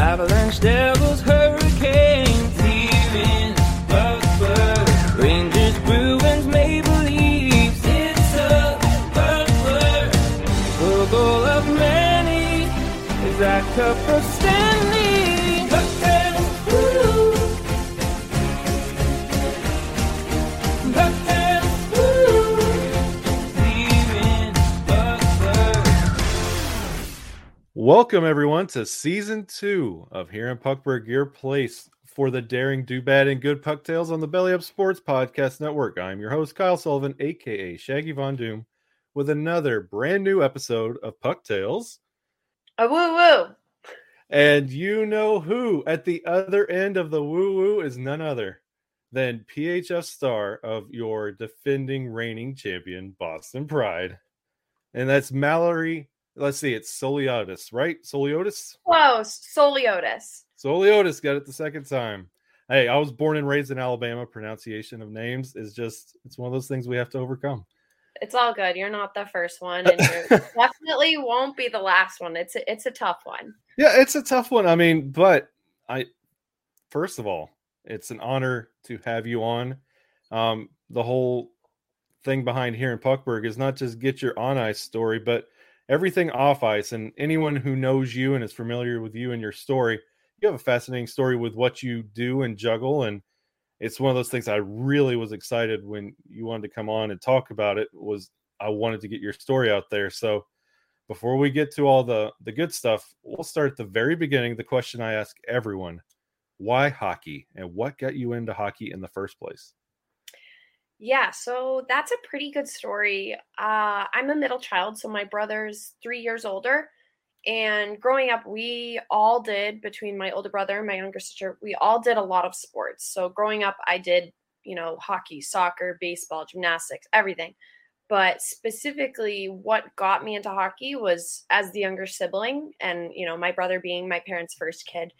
Avalanche Devils, Hurricanes, Welcome everyone to season two of Here in Puckburg, your place for the daring, do bad, and good puck tales on the Belly Up Sports Podcast Network. I'm your host Kyle Sullivan, aka Shaggy Von Doom, with another brand new episode of Puck Tales. A woo woo. And you know who at the other end of the woo woo is none other than PHF star of your defending reigning champion, Boston Pride. And that's Mallory. Let's see, it's Soliotis, right? Soliotis? Close. Souliotis. Souliotis got it the second time. Hey, I was born and raised in Alabama. Pronunciation of names is just, it's one of those things we have to overcome. It's all good. You're not the first one, and you definitely won't be the last one. It's a, it's a tough one. Yeah, it's a tough one. I mean, but I first of all, it's an honor to have you on. Um, the whole thing behind here in Puckburg is not just get your on ice story, but everything off ice. And anyone who knows you and is familiar with you and your story, you have a fascinating story with what you do and juggle. And it's one of those things I really was excited when you wanted to come on and talk about it. Was I wanted to get your story out there. So before we get to all the the good stuff we'll start at the very beginning the question i ask everyone why hockey and what got you into hockey in the first place Yeah, so that's a pretty good story. Uh, I'm a middle child, so my brother's three years older. And growing up, we all did, between my older brother and my younger sister, we all did a lot of sports. So growing up, I did, you know, hockey, soccer, baseball, gymnastics, everything. But specifically, what got me into hockey was as the younger sibling, and, you know, my brother being my parents' first kid,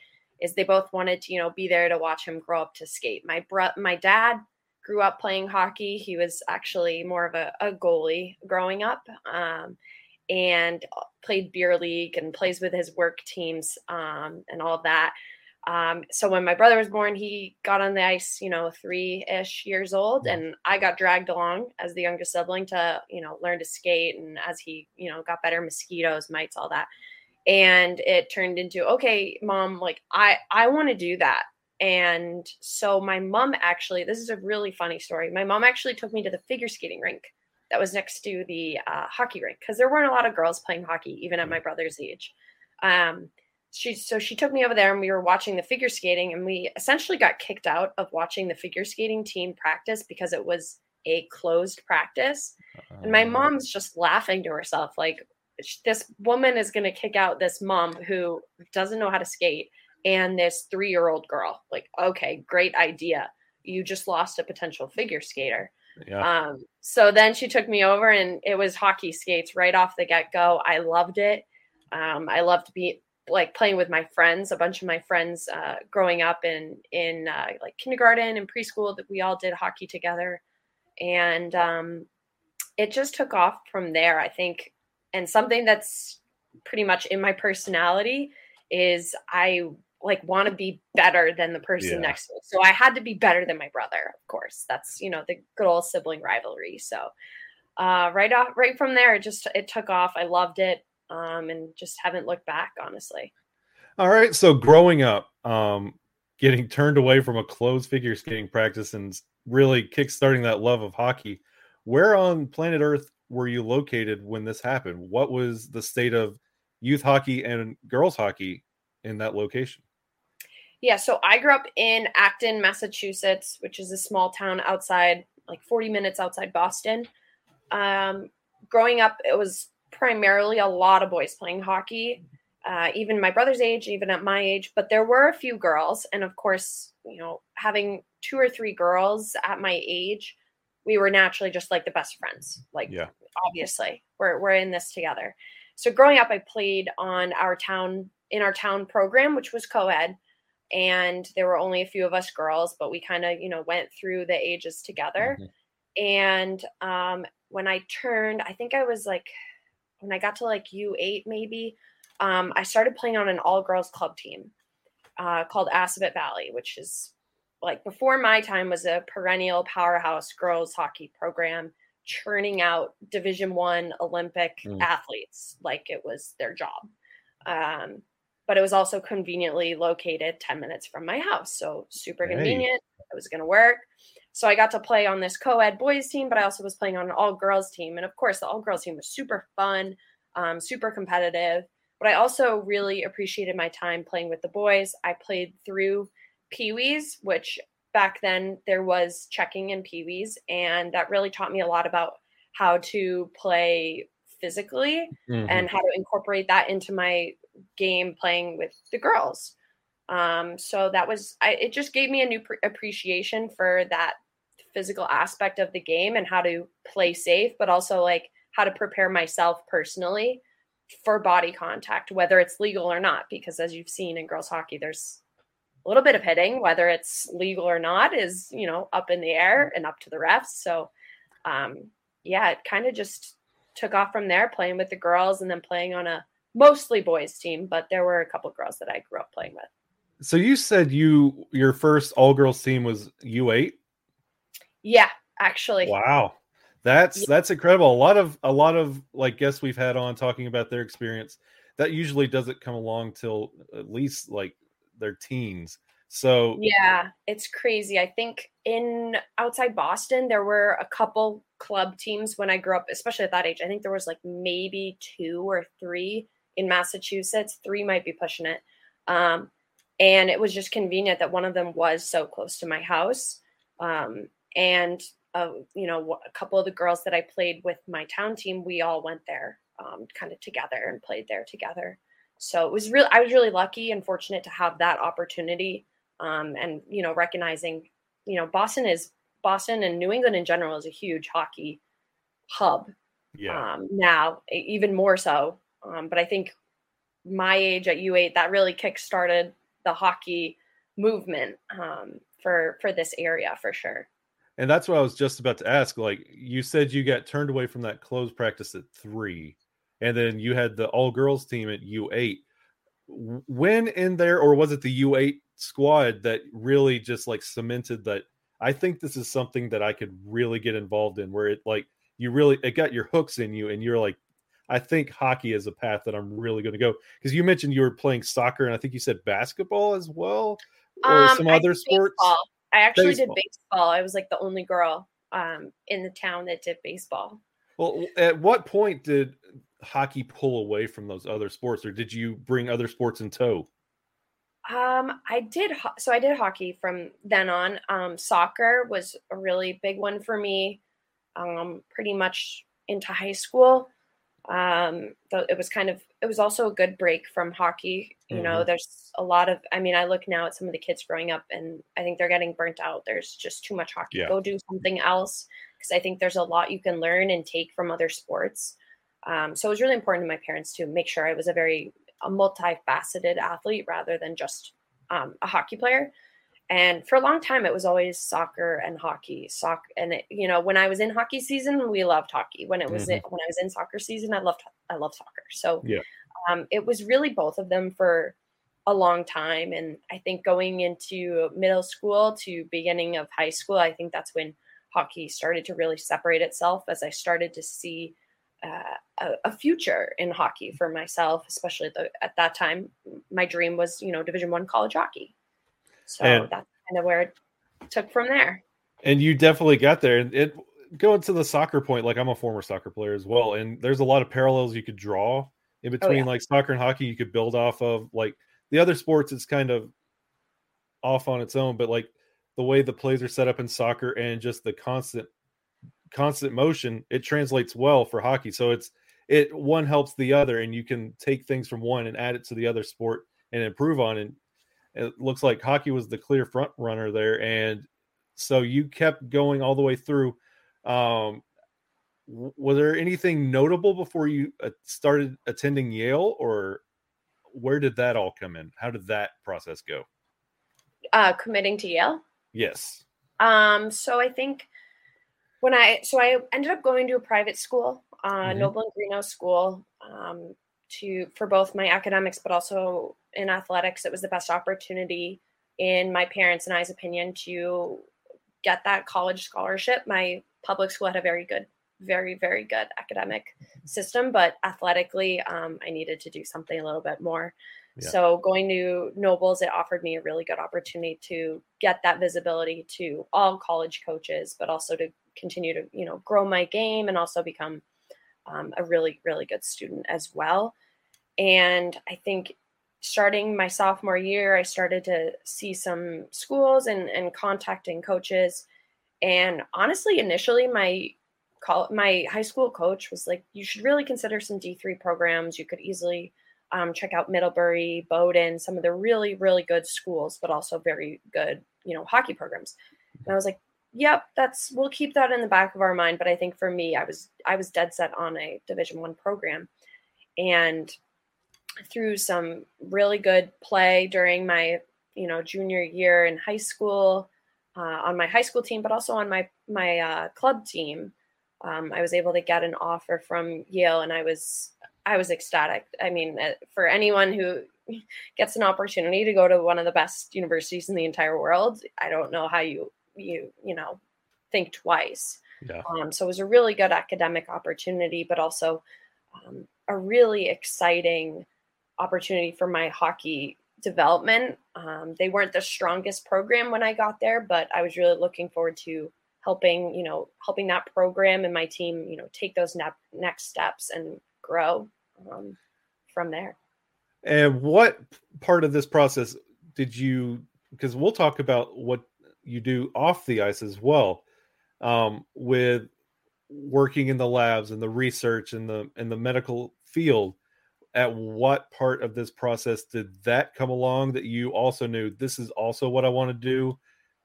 is they both wanted to, you know, be there to watch him grow up to skate. My bro- my dad grew up playing hockey. He was actually more of a, a goalie growing up um, and played beer league and plays with his work teams um, and all of that. Um, so when my brother was born, he got on the ice, you know, three ish years old, and I got dragged along as the youngest sibling to, you know, learn to skate. And as he, you know, got better, mosquitoes, mites, all that. And it turned into, okay, mom, like I, I want to do that. And so my mom actually, this is a really funny story. My mom actually took me to the figure skating rink that was next to the uh, hockey rink because there weren't a lot of girls playing hockey, even at my brother's age. Um, she so she took me over there and we were watching the figure skating and we essentially got kicked out of watching the figure skating team practice because it was a closed practice. And my Uh, mom's just laughing to herself like this woman is going to kick out this mom who doesn't know how to skate and this 3-year-old girl. Like okay, great idea. You just lost a potential figure skater. yeah Um, so then she took me over and it was hockey skates right off the get go. I loved it. Um, I loved to be like playing with my friends. A bunch of my friends uh, growing up in in uh, like kindergarten and preschool that we all did hockey together, and um, it just took off from there. I think, and something that's pretty much in my personality is I like want to be better than the person Yeah. next to me. So I had to be better than my brother, of course. That's you know the good old sibling rivalry. So uh, right off, right from there, it just it took off. I loved it, um, and just haven't looked back, honestly. all right so growing up um getting turned away from a closed figure skating practice and really kickstarting that love of hockey where on planet earth were you located when this happened what was the state of youth hockey and girls hockey in that location Yeah, so I grew up in Acton, Massachusetts, which is a small town outside, like 40 minutes outside Boston. Um, growing up, it was primarily a lot of boys playing hockey, uh, even my brother's age, even at my age. But there were a few girls, and of course, you know, having two or three girls at my age, we were naturally just like the best friends. Like, Yeah. obviously, we're we're in this together. So growing up, I played on our town in our town program, which was co-ed and there were only a few of us girls but we kind of you know went through the ages together Mhm. and um when i turned i think i was like when i got to like u8 maybe um i started playing on an all girls club team uh, called Assabet Valley, which is like before my time was a perennial powerhouse girls hockey program churning out division one olympic Mm. athletes like it was their job um, but it was also conveniently located 10 minutes from my house so super Hey. convenient it was going to work so i got to play on this co-ed boys team but i also was playing on an all girls team and of course the all girls team was super fun um, super competitive but i also really appreciated my time playing with the boys i played through Pee-wees, which back then there was checking in Pee-wees, and that really taught me a lot about how to play physically Mhm. and how to incorporate that into my game playing with the girls. Um, so that was I, it. Just gave me a new pre- appreciation for that physical aspect of the game and how to play safe, but also like how to prepare myself personally for body contact, whether it's legal or not. Because as you've seen in girls hockey, there's a little bit of hitting, whether it's legal or not, is you know up in the air and up to the refs. So, um, yeah, it kind of just took off from there, playing with the girls, and then playing on a mostly boys team, but there were a couple girls that I grew up playing with. So you said you your first all girls team was U eight. Yeah, actually, Wow, that's Yeah. that's incredible. A lot of a lot of like guests we've had on talking about their experience. That usually doesn't come along till at least like their teens. So Yeah, it's crazy. I think in outside Boston, there were a couple club teams when I grew up, especially at that age. I think there was like maybe two or three in Massachusetts. Three might be pushing it. Um, and it was just convenient that one of them was so close to my house. Um, and uh, you know, a couple of the girls that I played with my town team, we all went there, um, kind of together and played there together. So it was really, I was really lucky and fortunate to have that opportunity um, and you know recognizing you know boston is boston and new england in general is a huge hockey hub yeah, um, now even more so um, but i think my age at u8 that really kick-started the hockey movement um, for for this area for sure and that's what I was just about to ask. Like you said, you got turned away from that closed practice at three, and then you had the all girls team at U eight. When in there, or was it the U eight squad that really just like cemented that? I think this is something that I could really get involved in, where it like you really it got your hooks in you, and you're like, I think hockey is a path that I'm really going to go. Because you mentioned you were playing soccer, and I think you said basketball as well, or Um, some I other sports. baseball. i actually Baseball. did baseball i was like the only girl um, in the town that did baseball Well, at what point did hockey pull away from those other sports, or did you bring other sports in tow? Um, I did ho- so I did hockey from then on. Um, soccer was a really big one for me. Um, pretty much into high school. Um, though it was kind of it was also a good break from hockey. You know, there's a lot of I mean, I look now at some of the kids growing up and I think they're getting burnt out. There's just too much hockey. Yeah. Go do something else because I think there's a lot you can learn and take from other sports. Um, so it was really important to my parents to make sure I was a very a multifaceted athlete rather than just um, a hockey player. And for a long time, it was always soccer and hockey. Soccer, and it, you know, when I was in hockey season, we loved hockey. When it was in, when I was in soccer season, I loved I loved soccer. So Yeah. um, it was really both of them for a long time. And I think going into middle school to beginning of high school, I think that's when hockey started to really separate itself as I started to see uh, a, a future in hockey for myself, especially at, the, at that time. My dream was, you know, Division One college hockey. So And- that's kind of where it took from there. And you definitely got there. And it going to the soccer point, like I'm a former soccer player as well, and there's a lot of parallels you could draw in oh, between yeah. like soccer and hockey. You could build off of like the other sports. It's kind of off on its own, but like the way the plays are set up in soccer and just the constant constant motion it translates well for hockey so it's it one helps the other and you can take things from one and add it to the other sport and improve on it it looks like hockey was the clear front runner there and so you kept going all the way through um was there anything notable before you uh, started attending yale or where did that all come in how did that process go Uh, committing to Yale. yes Um, so I think when I so I ended up going to a private school, uh, Mhm. Noble and Greenough School, um, to for both my academics but also in athletics it was the best opportunity in my parents and i's opinion to get that college scholarship. My public school had a very good very very good academic system but athletically um, i needed to do something a little bit more. Yeah. so going to nobles it offered me a really good opportunity to get that visibility to all college coaches but also to continue to you know grow my game and also become um, a really really good student as well. And i think starting my sophomore year i started to see some schools and, and contacting coaches. And honestly initially my call my high school coach was like you should really consider some d3 programs. You could easily um, check out middlebury bowdoin some of the really really good schools but also very good you know hockey programs. And i was like yep that's we'll keep that in the back of our mind but i think for me i was i was dead set on a division one program. And through some really good play during my you know junior year in high school uh, on my high school team but also on my my uh, club team um, i was able to get an offer from yale and i was i was ecstatic. I mean uh, for anyone who gets an opportunity to go to one of the best universities in the entire world i don't know how you you you know think twice Yeah. um, so it was a really good academic opportunity but also um, a really exciting opportunity for my hockey development um, they weren't the strongest program when i got there but i was really looking forward to helping you know helping that program and my team you know take those ne- next steps and grow um, from there And what part of this process did you? Because we'll talk about what you do off the ice as well, um, with working in the labs and the research and the and the medical field. At what part of this process did that come along that you also knew this is also what I want to do?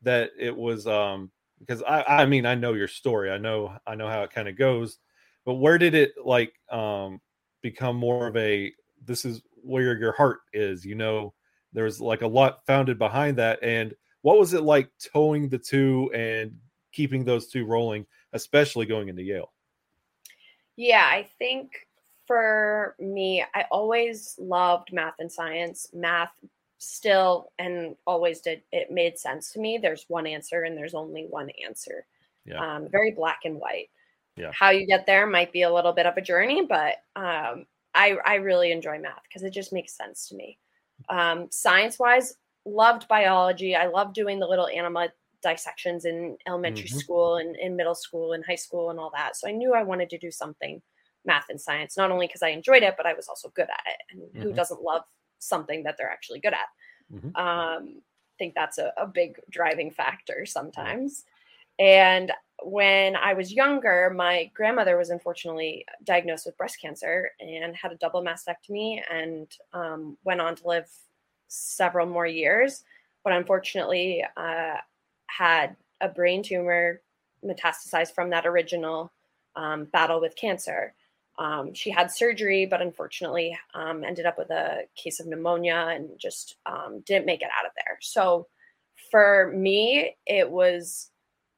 That it was um because I I mean I know your story I know I know how it kind of goes, but where did it like um become more of a this is where your heart is you know there's like a lot founded behind that and what was it like towing the two and keeping those two rolling especially going into yale Yeah, I think for me, I always loved math and science. Math still and always did it made sense to me. There's one answer and there's only one answer. Yeah. Um, very black and white. Yeah. How you get there might be a little bit of a journey, but um, I I really enjoy math because it just makes sense to me. Um, science wise, loved biology. I loved doing the little animal dissections in elementary Mhm. school and in middle school and high school and all that. So I knew I wanted to do something math and science, not only because I enjoyed it, but I was also good at it. And who Mhm. doesn't love something that they're actually good at? Mhm. Um, I think that's a, a big driving factor sometimes. And when I was younger, my grandmother was unfortunately diagnosed with breast cancer and had a double mastectomy and um, went on to live several more years. But unfortunately, uh, had a brain tumor metastasized from that original um, battle with cancer. Um, she had surgery, but unfortunately um, ended up with a case of pneumonia and just um, didn't make it out of there. So for me, it was,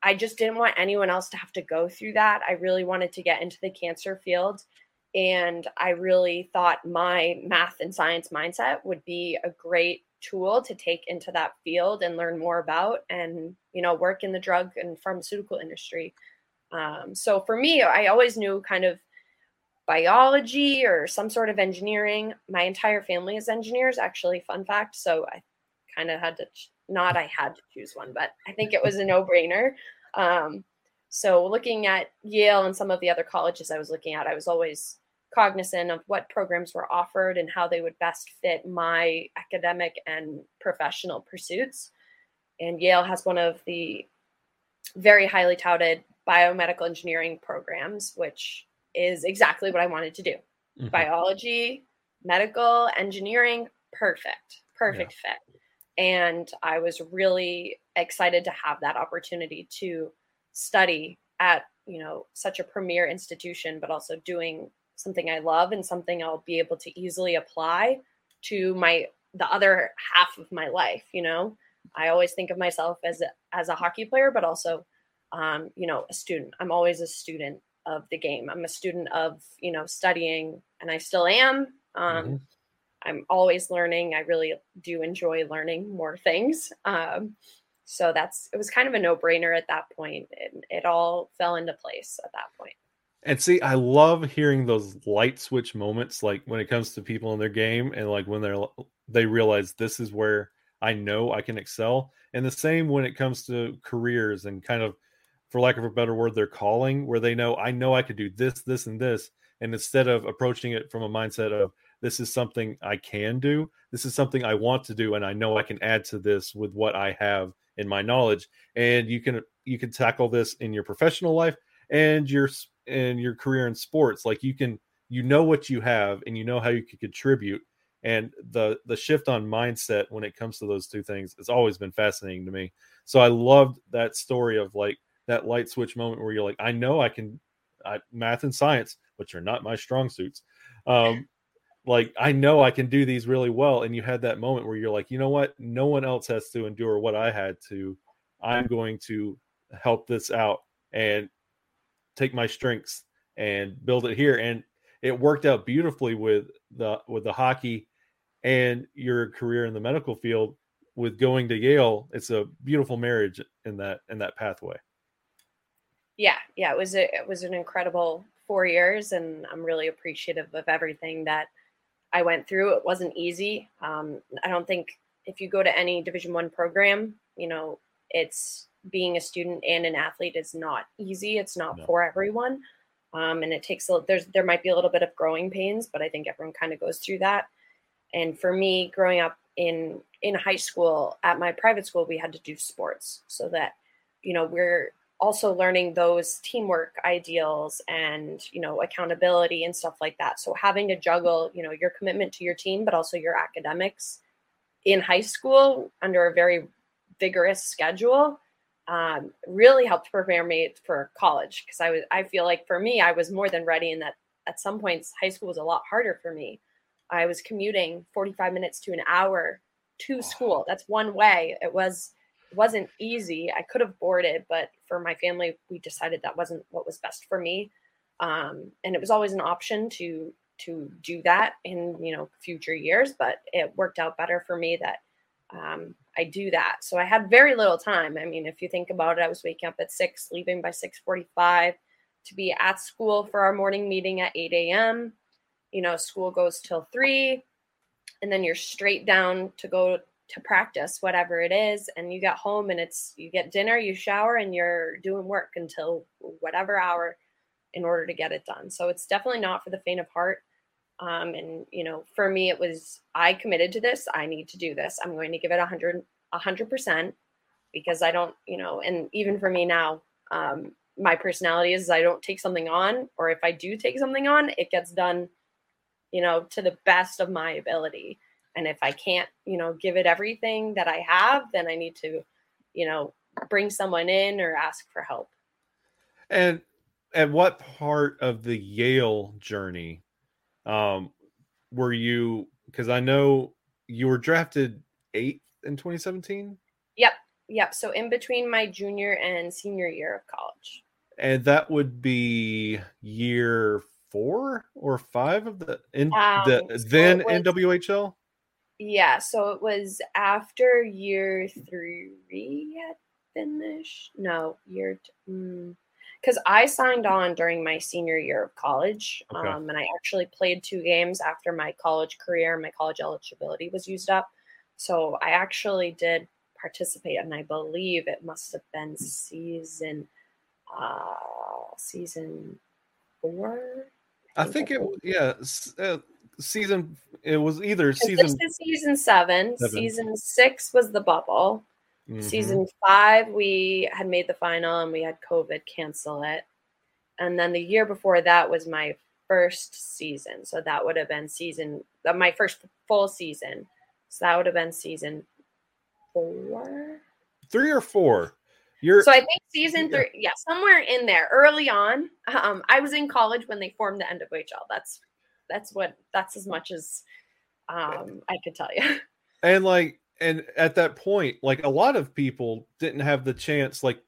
I just didn't want anyone else to have to go through that. I really wanted to get into the cancer field. And I really thought my math and science mindset would be a great tool to take into that field and learn more about and, you know, work in the drug and pharmaceutical industry. Um, so for me, I always knew kind of biology or some sort of engineering. My entire family is engineers, actually, fun fact. So I kind of had to, ch- not I had to choose one, but I think it was a no brainer. Um, so looking at Yale and some of the other colleges I was looking at, I was always cognizant of what programs were offered and how they would best fit my academic and professional pursuits. And Yale has one of the very highly touted biomedical engineering programs, which is exactly what I wanted to do. Mhm. Biology, medical, engineering, perfect, perfect fit. And I was really excited to have that opportunity to study at, you know, such a premier institution, but also doing something I love and something I'll be able to easily apply to my the other half of my life, you know. I always think of myself as a, as a hockey player, but also, um, you know, a student. I'm always a student of the game. I'm a student of, you know, studying, and I still am. Um, Mhm. I'm always learning. I really do enjoy learning more things. Um, so that's it was kind of a no brainer at that point. It, it all fell into place at that point. And see, I love hearing those light switch moments, like when it comes to people in their game, and like when they're they realize this is where I know I can excel. And the same when it comes to careers and kind of, for lack of a better word, their calling, where they know I know I could do this, this, and this, and instead of approaching it from a mindset of this is something I can do, this is something I want to do, and I know I can add to this with what I have in my knowledge, and you can you can tackle this in your professional life and your and your career in sports like you can you know what you have and you know how you can contribute and the the shift on mindset when it comes to those two things has always been fascinating to me. So i loved that story of like that light switch moment where you're like i know i can I, math and science which are not my strong suits. Um like i know i can do these really well and you had that moment where you're like you know what? No one else has to endure what i had to. I'm going to help this out and take my strengths and build it here. And it worked out beautifully with the with the hockey and your career in the medical field. With going to Yale it's a beautiful marriage in that in that pathway. Yeah yeah it was a, it was an incredible four years and i'm really appreciative of everything that i went through. It wasn't easy. Um, i don't think if you go to any division one program you know it's being a student and an athlete is not easy. It's not No. for everyone. Um, and it takes a there's there might be a little bit of growing pains but i think everyone kind of goes through that. And for me growing up in in high school at my private school we had to do sports so that you know we're also learning those teamwork ideals and you know accountability and stuff like that. So having to juggle you know your commitment to your team but also your academics in high school under a very vigorous schedule um, really helped prepare me for college because i was i feel like for me i was more than ready and that at some points high school was a lot harder for me i was commuting 45 minutes to an hour to school that's one way it was wasn't easy. I could have boarded, but for my family, we decided that wasn't what was best for me. Um, and it was always an option to to do that in you know future years, but it worked out better for me that um, I do that. So I had very little time. I mean, if you think about it, I was waking up at six, leaving by six forty-five to be at school for our morning meeting at eight a.m. You know, school goes till three, and then you're straight down to go to practice whatever it is and you get home and it's you get dinner you shower and you're doing work until whatever hour in order to get it done so it's definitely not for the faint of heart um, and you know for me it was i committed to this i need to do this i'm going to give it 100 100% because i don't you know and even for me now um, my personality is i don't take something on or if i do take something on it gets done you know to the best of my ability. And if i can't you know give it everything that i have then i need to you know bring someone in or ask for help. And at what part of the Yale journey um were you because I know you were drafted 8th in 2017 yep yep. So in between my junior and senior year of college. And that would be year 4 or 5 of the in Um, the then was- NWHL yeah so it was after year three had finished. No year because i signed on during my senior year of college Okay. um, and i actually played two games after my college career my college eligibility was used up so i actually did participate and i believe it must have been season uh season four I think it yeah uh, season it was either season season seven. Seven. Season six was the bubble. Mhm. Season five, we had made the final and we had COVID cancel it. And then the year before that was my first season. So that would have been season, uh, my first full season. So that would have been season four. 3 or 4 you're So I think season three, yeah, somewhere in there, early on. Um, I was in college when they formed the NWHL. That's that's what that's as much as um, I could tell you. and like and at that point like a lot of people didn't have the chance like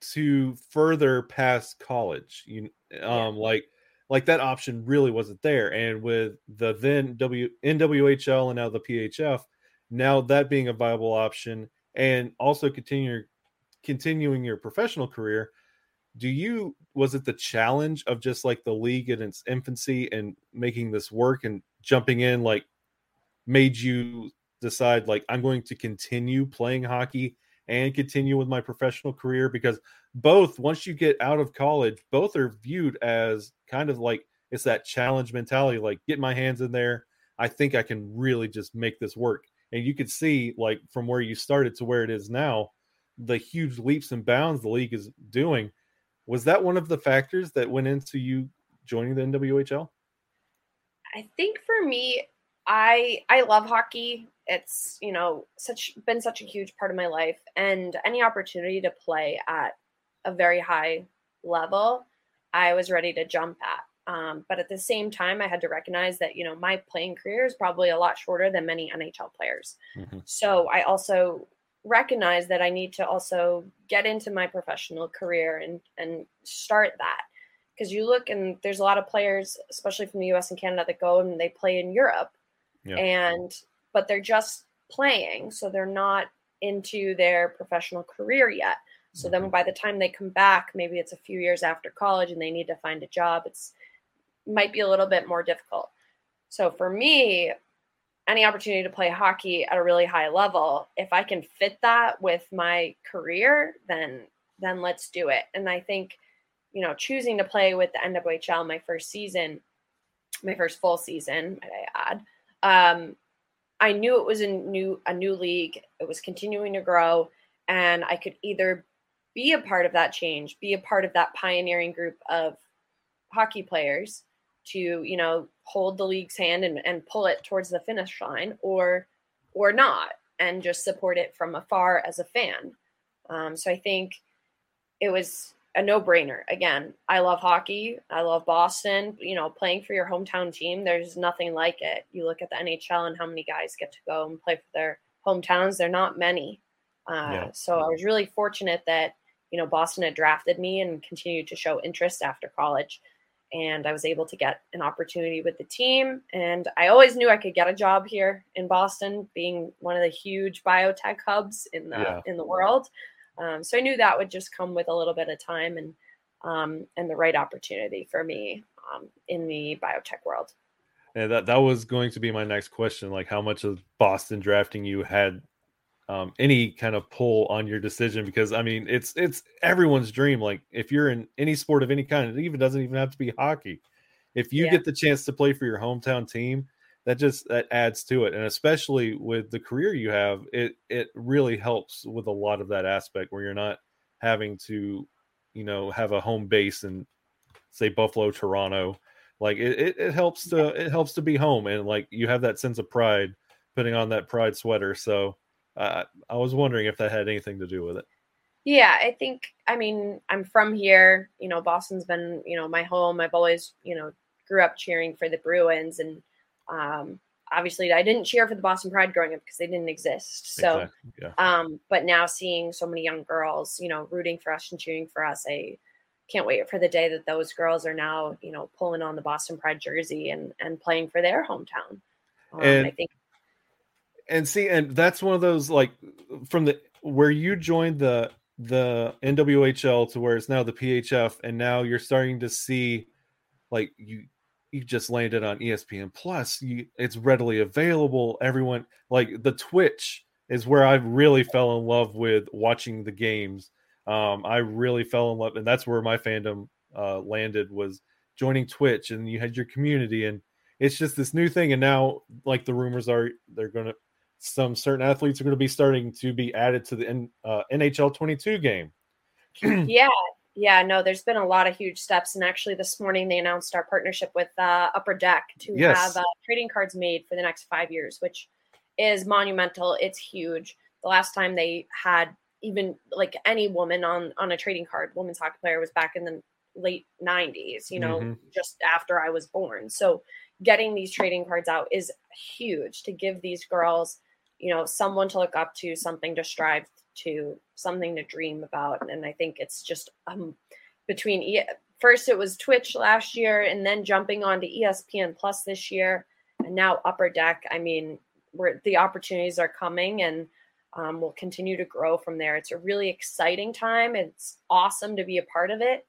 to further past college you um Yeah. like like that option really wasn't there. And with the then W NWHL and now the PHF, now that being a viable option, and also continuing continuing your professional career, do you was it the challenge of just like the league in its infancy and making this work and jumping in like made you decide like I'm going to continue playing hockey and continue with my professional career because both once you get out of college both are viewed as kind of like it's that challenge mentality like get my hands in there. I think I can really just make this work. And you could see like from where you started to where it is now the huge leaps and bounds the league is doing. Was that one of the factors that went into you joining the NWHL I think for me, I I love hockey. It's you know such been such a huge part of my life, and any opportunity to play at a very high level, I was ready to jump at. Um, but at the same time, I had to recognize that you know my playing career is probably a lot shorter than many NHL players. Mhm. So I also recognize that I need to also get into my professional career and and start that because you look and there's a lot of players, especially from the U.S. and Canada, that go and they play in Europe, Yeah. and but they're just playing, so they're not into their professional career yet. So then mm-hmm. by the time they come back, maybe it's a few years after college and they need to find a job. It's might be a little bit more difficult. So for me, any opportunity to play hockey at a really high level, if I can fit that with my career, then then let's do it. And I think, you know, choosing to play with the NWHL my first season, my first full season, might I add, um, I knew it was a new a new league. It was continuing to grow, and I could either be a part of that change, be a part of that pioneering group of hockey players to you know hold the league's hand and, and pull it towards the finish line or or not and just support it from afar as a fan um, so i think it was a no-brainer again i love hockey i love boston you know playing for your hometown team there's nothing like it you look at the nhl and how many guys get to go and play for their hometowns they're not many uh, Yeah. so i was really fortunate that you know boston had drafted me and continued to show interest after college and I was able to get an opportunity with the team. And I always knew I could get a job here in Boston, being one of the huge biotech hubs in the Yeah. in the world. Um, so I knew that would just come with a little bit of time and um, and the right opportunity for me um, in the biotech world. And that that was going to be my next question. Like, how much of Boston drafting you had um, any kind of pull on your decision? Because I mean, it's it's everyone's dream. Like, if you're in any sport of any kind, it even doesn't even have to be hockey. If you Yeah. get the chance to play for your hometown team, that just that adds to it. And especially with the career you have, it it really helps with a lot of that aspect where you're not having to, you know, have a home base in say Buffalo, Toronto like it, it, it helps to it helps to be home and like you have that sense of pride putting on that pride sweater so uh, i was wondering if that had anything to do with it Yeah, I think I mean I'm from here. You know, Boston's been you know my home. I've always you know grew up cheering for the Bruins, and um, obviously I didn't cheer for the Boston Pride growing up because they didn't exist. So, Exactly, yeah um, but now seeing so many young girls, you know, rooting for us and cheering for us, I can't wait for the day that those girls are now you know pulling on the Boston Pride jersey and and playing for their hometown. Um, And- I think and see and that's one of those like from the where you joined the the nwhl to where it's now the phf and now you're starting to see like you you just landed on espn plus you it's readily available everyone like the twitch is where i really fell in love with watching the games um i really fell in love and that's where my fandom uh landed was joining twitch and you had your community and it's just this new thing and now like the rumors are they're gonna some certain athletes are going to be starting to be added to the N, uh, NHL 22 game. yeah yeah no there's been a lot of huge steps and actually this morning they announced our partnership with uh, upper deck to Yes. have uh, trading cards made for the next five years which is monumental it's huge the last time they had even like any woman on on a trading card women's hockey player was back in the late 90s you know Mhm. just after i was born so getting these trading cards out is huge to give these girls you know someone to look up to something to strive to something to dream about and i think it's just um between e- first it was Twitch last year, and then jumping on to E ESPN Plus this year, and now Upper Deck. I mean, where the opportunities are coming, and um, will continue to grow from there. It's a really exciting time. It's awesome to be a part of it.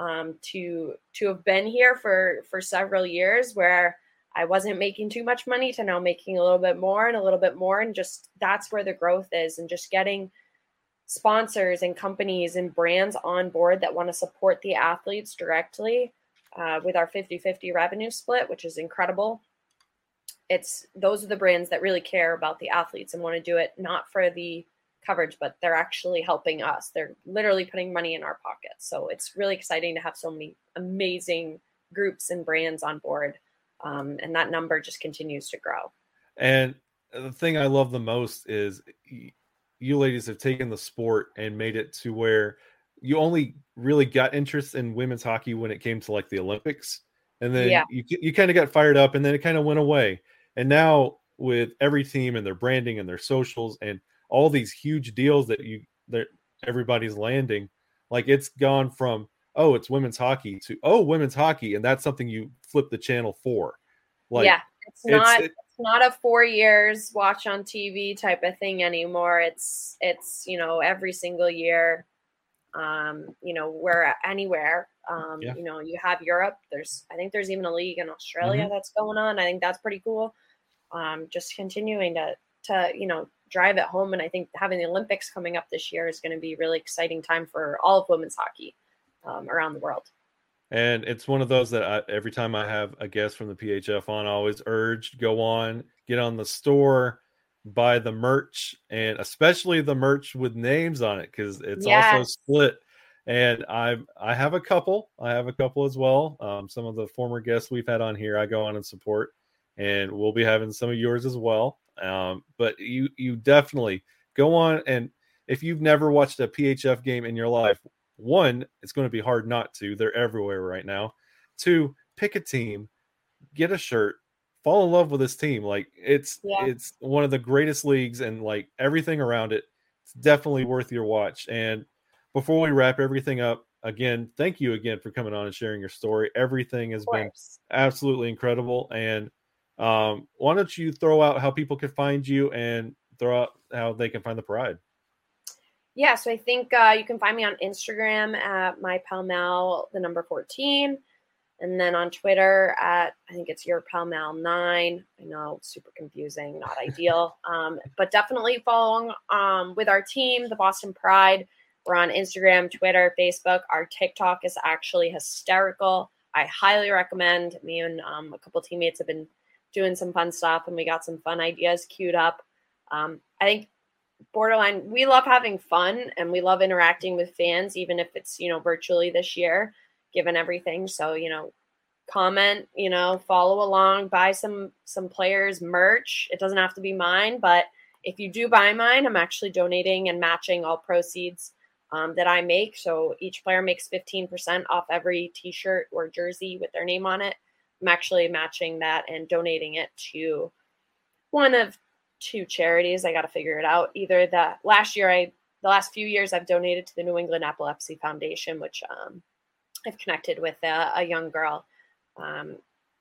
Um, to to have been here for for several years, where I wasn't making too much money, to now making a little bit more and a little bit more, and just that's where the growth is, and just getting sponsors and companies and brands on board that want to support the athletes directly uh, with our 50-50 revenue split which is incredible. It's those are the brands that really care about the athletes and want to do it not for the coverage but they're actually helping us. They're literally putting money in our pockets. So it's really exciting to have so many amazing groups and brands on board um, and that number just continues to grow. And the thing I love the most is you ladies have taken the sport and made it to where you only really got interest in women's hockey when it came to like the Olympics. And then Yeah. you you kind of got fired up and then it kind of went away. And now with every team and their branding and their socials and all these huge deals that you that everybody's landing, like it's gone from oh, it's women's hockey to oh, women's hockey and that's something you flip the channel for. Like yeah it's it's- not it- it's not a four years watch on TV type of thing anymore. It's it's you know every single year, um, you know where anywhere. Um, Yeah. You know you have Europe. There's I think there's even a league in Australia Mm-hmm. that's going on. I think that's pretty cool. Um, just continuing to to you know drive it home, and I think having the Olympics coming up this year is going to be a really exciting time for all of women's hockey um, around the world. And it's one of those that I, every time I have a guest from the PHF on, I always urge go on, get on the store, buy the merch, and especially the merch with names on it because it's also split. And I I have a couple. I have a couple as well. Um, some of the former guests we've had on here, I go on and support, and we'll be having some of yours as well. Um, but you you definitely go on and if you've never watched a PHF game in your life, one, it's going to be hard not to. They're everywhere right now. Two, pick a team, get a shirt, fall in love with this team. Like it's Yeah. it's one of the greatest leagues and like everything around it. It's definitely worth your watch. And before we wrap everything up, again, thank you again for coming on and sharing your story. Everything has been absolutely incredible. And um, why don't you throw out how people can find you and throw out how they can find the pride? Yeah, so I think uh, you can find me on Instagram at my pal mal, the number 14, and then on Twitter at I think it's your pal mal nine. I know, super confusing, not ideal, um, but definitely following um, with our team, the Boston Pride. We're on Instagram, Twitter, Facebook. Our TikTok is actually hysterical. I highly recommend. Me and um, a couple teammates have been doing some fun stuff, and we got some fun ideas queued up. Um, I think borderline we love having fun and we love interacting with fans even if it's you know virtually this year given everything. So you know comment you know follow along buy some some players merch. It doesn't have to be mine but if you do buy mine i'm actually donating and matching all proceeds um, that i make. So each player makes 15% off every t-shirt or jersey with their name on it. I'm actually matching that and donating it to one of two charities. I got to figure it out. Either the last year, I the last few years, I've donated to the New England Epilepsy Foundation, which um, I've connected with a, a young girl. Um,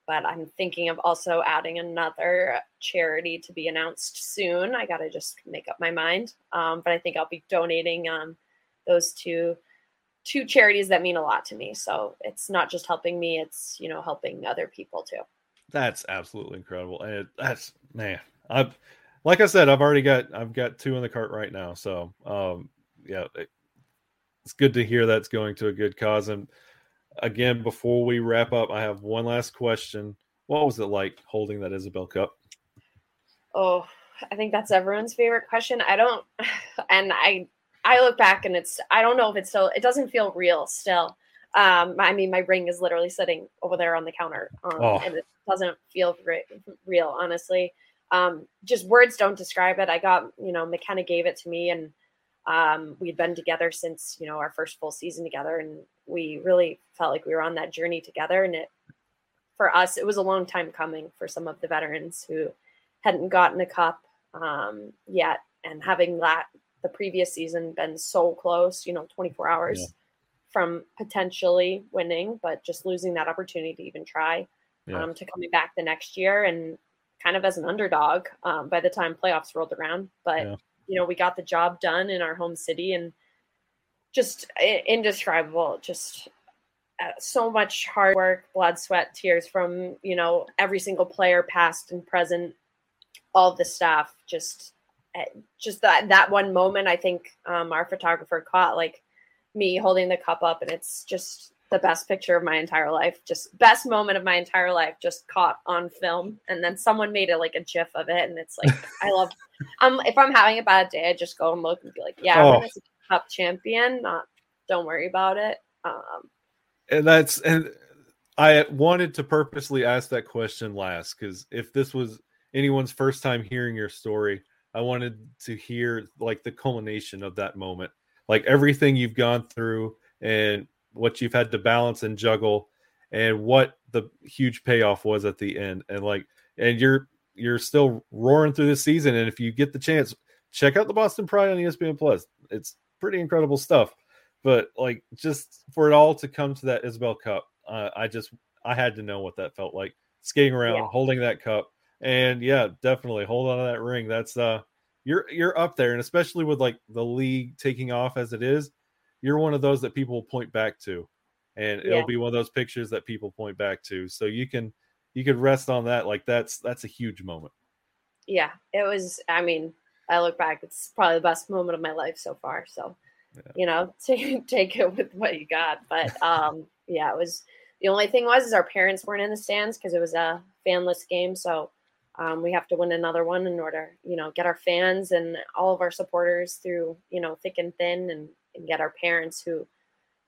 but I'm thinking of also adding another charity to be announced soon. I got to just make up my mind. Um, but I think I'll be donating um, those two two charities that mean a lot to me. So it's not just helping me; it's you know helping other people too. That's absolutely incredible. That's man, I've like I said, I've already got I've got two in the cart right now. So um yeah, it, it's good to hear that's going to a good cause. And again, before we wrap up, I have one last question. What was it like holding that Isobel Cup? Oh, I think that's everyone's favorite question. I don't, and I, I look back and it's, I don't know if it's still, it doesn't feel real still. Um, I mean, my ring is literally sitting over there on the counter, um, Oh. and it doesn't feel re- real, honestly. Um, just words don't describe it. I got, you know, McKenna gave it to me, and um, we'd been together since, you know, our first full season together, and we really felt like we were on that journey together. And it, for us, it was a long time coming for some of the veterans who hadn't gotten a cup um, yet, and having that the previous season been so close, you know, 24 hours Yeah. from potentially winning, but just losing that opportunity to even try. Yeah. Um, to coming back the next year and kind of as an underdog um, by the time playoffs rolled around. But Yeah. you know, we got the job done in our home city and just indescribable. Just uh, so much hard work, blood, sweat, tears from you know every single player, past and present, all the staff. Just, uh, just that that one moment, I think um, our photographer caught like me holding the cup up, and it's just the best picture of my entire life. Just best moment of my entire life, just caught on film, and then someone made it like a GIF of it, and it's like I love. Um, if I'm having a bad day, I just go and look and be like, yeah, Oh. we're this cup champion. Not, don't worry about it. Um, and that's and I wanted to purposely ask that question last because if this was anyone's first time hearing your story, I wanted to hear like the culmination of that moment, like everything you've gone through and what you've had to balance and juggle, and what the huge payoff was at the end, and like and you're you're still roaring through this season, and if you get the chance, check out the Boston Pride on ESPN Plus. It's pretty incredible stuff but like just for it all to come to that Isobel Cup, uh, I just I had to know what that felt like skating around, Yeah. holding that cup, and yeah, definitely hold on to that ring. That's uh, you're you're up there, and especially with like the league taking off as it is, you're one of those that people will point back to, and Yeah. it'll be one of those pictures that people point back to. So you can you could rest on that. Like that's that's a huge moment. yeah, it was. I mean, I look back; it's probably the best moment of my life so far. So, Yeah. you know, take take it with what you got. But um, yeah, it was. The only thing was, is our parents weren't in the stands because it was a fanless game. So um, we have to win another one in order, you know, get our fans and all of our supporters through, you know, thick and thin, and, and get our parents who,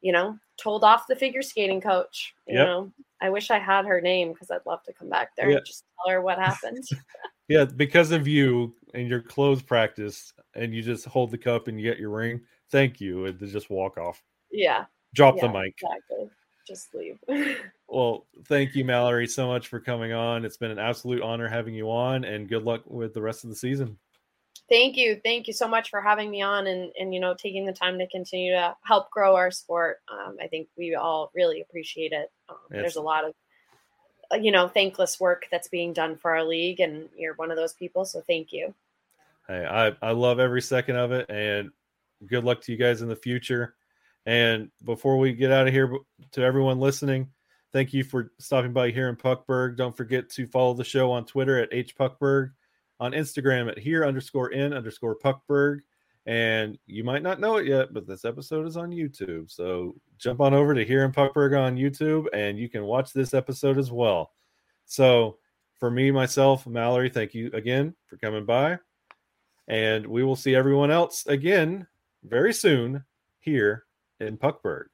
you know, told off the figure skating coach. You Yep. know, I wish I had her name because I'd love to come back there Yeah. and just tell her what happened. Yeah, because of you and your clothes practice, and you just hold the cup and you get your ring. Thank you, and to just walk off, yeah. drop yeah, the mic. Exactly. Just leave. Well, thank you, Mallory, so much for coming on. It's been an absolute honor having you on, and good luck with the rest of the season. Thank you. Thank you so much for having me on and, and you know, taking the time to continue to help grow our sport. Um, I think we all really appreciate it. Um, Yes. There's a lot of, uh, you know, thankless work that's being done for our league, and you're one of those people. So thank you. Hey, I, I love every second of it, and good luck to you guys in the future. And before we get out of here, to everyone listening, thank you for stopping by here in Puckburg. Don't forget to follow the show on Twitter at hpuckberg, on Instagram at here underscore in underscore Puckberg. And you might not know it yet, but this episode is on YouTube. So jump on over to here in Puckberg on YouTube, and you can watch this episode as well. So for me, myself, Mallory, thank you again for coming by. And we will see everyone else again very soon here in Puckburg.